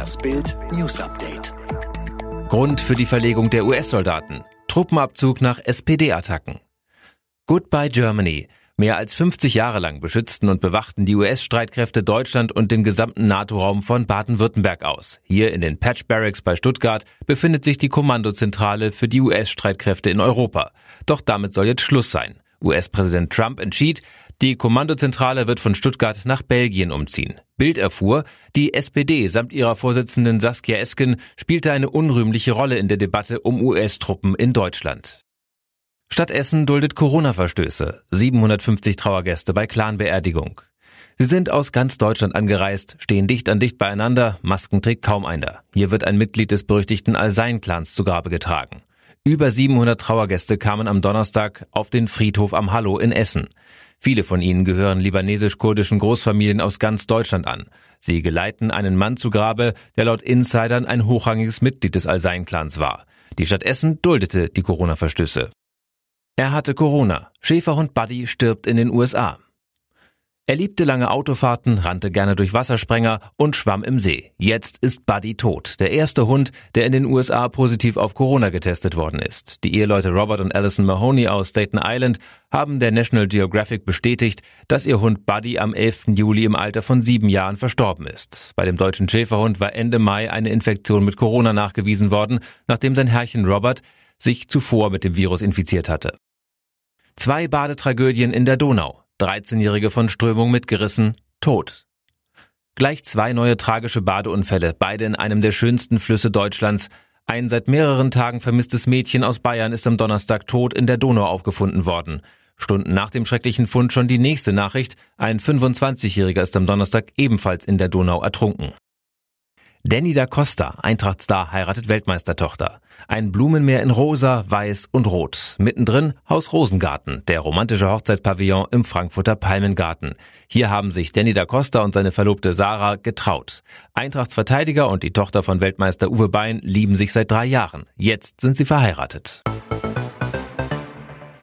Das Bild News Update. Grund für die Verlegung der US-Soldaten. Truppenabzug nach SPD-Attacken. Goodbye Germany. Mehr als 50 Jahre lang beschützten und bewachten die US-Streitkräfte Deutschland und den gesamten NATO-Raum von Baden-Württemberg aus. Hier in den Patch Barracks bei Stuttgart befindet sich die Kommandozentrale für die US-Streitkräfte in Europa. Doch damit soll jetzt Schluss sein. US-Präsident Trump entschied, die Kommandozentrale wird von Stuttgart nach Belgien umziehen. Bild erfuhr, die SPD samt ihrer Vorsitzenden Saskia Esken spielte eine unrühmliche Rolle in der Debatte um US-Truppen in Deutschland. Stadt Essen duldet Corona-Verstöße. 750 Trauergäste bei Clanbeerdigung. Sie sind aus ganz Deutschland angereist, stehen dicht an dicht beieinander, Masken trägt kaum einer. Hier wird ein Mitglied des berüchtigten Al-Sein-Clans zu Grabe getragen. Über 700 Trauergäste kamen am Donnerstag auf den Friedhof am Hallo in Essen. Viele von ihnen gehören libanesisch-kurdischen Großfamilien aus ganz Deutschland an. Sie geleiten einen Mann zu Grabe, der laut Insidern ein hochrangiges Mitglied des Al-Sein-Clans war. Die Stadt Essen duldete die Corona-Verstöße. Er hatte Corona. Schäferhund Buddy stirbt in den USA. Er liebte lange Autofahrten, rannte gerne durch Wassersprenger und schwamm im See. Jetzt ist Buddy tot, der erste Hund, der in den USA positiv auf Corona getestet worden ist. Die Eheleute Robert und Alison Mahoney aus Staten Island haben der National Geographic bestätigt, dass ihr Hund Buddy am 11. Juli im Alter von sieben Jahren verstorben ist. Bei dem deutschen Schäferhund war Ende Mai eine Infektion mit Corona nachgewiesen worden, nachdem sein Herrchen Robert sich zuvor mit dem Virus infiziert hatte. Zwei Badetragödien in der Donau. 13-Jährige von Strömung mitgerissen, tot. Gleich zwei neue tragische Badeunfälle, beide in einem der schönsten Flüsse Deutschlands. Ein seit mehreren Tagen vermisstes Mädchen aus Bayern ist am Donnerstag tot in der Donau aufgefunden worden. Stunden nach dem schrecklichen Fund schon die nächste Nachricht. Ein 25-Jähriger ist am Donnerstag ebenfalls in der Donau ertrunken. Danny da Costa, Eintrachtstar, heiratet Weltmeistertochter. Ein Blumenmeer in rosa, weiß und rot. Mittendrin Haus Rosengarten, der romantische Hochzeitspavillon im Frankfurter Palmengarten. Hier haben sich Danny da Costa und seine Verlobte Sarah getraut. Eintrachtsverteidiger und die Tochter von Weltmeister Uwe Bein lieben sich seit drei Jahren. Jetzt sind sie verheiratet.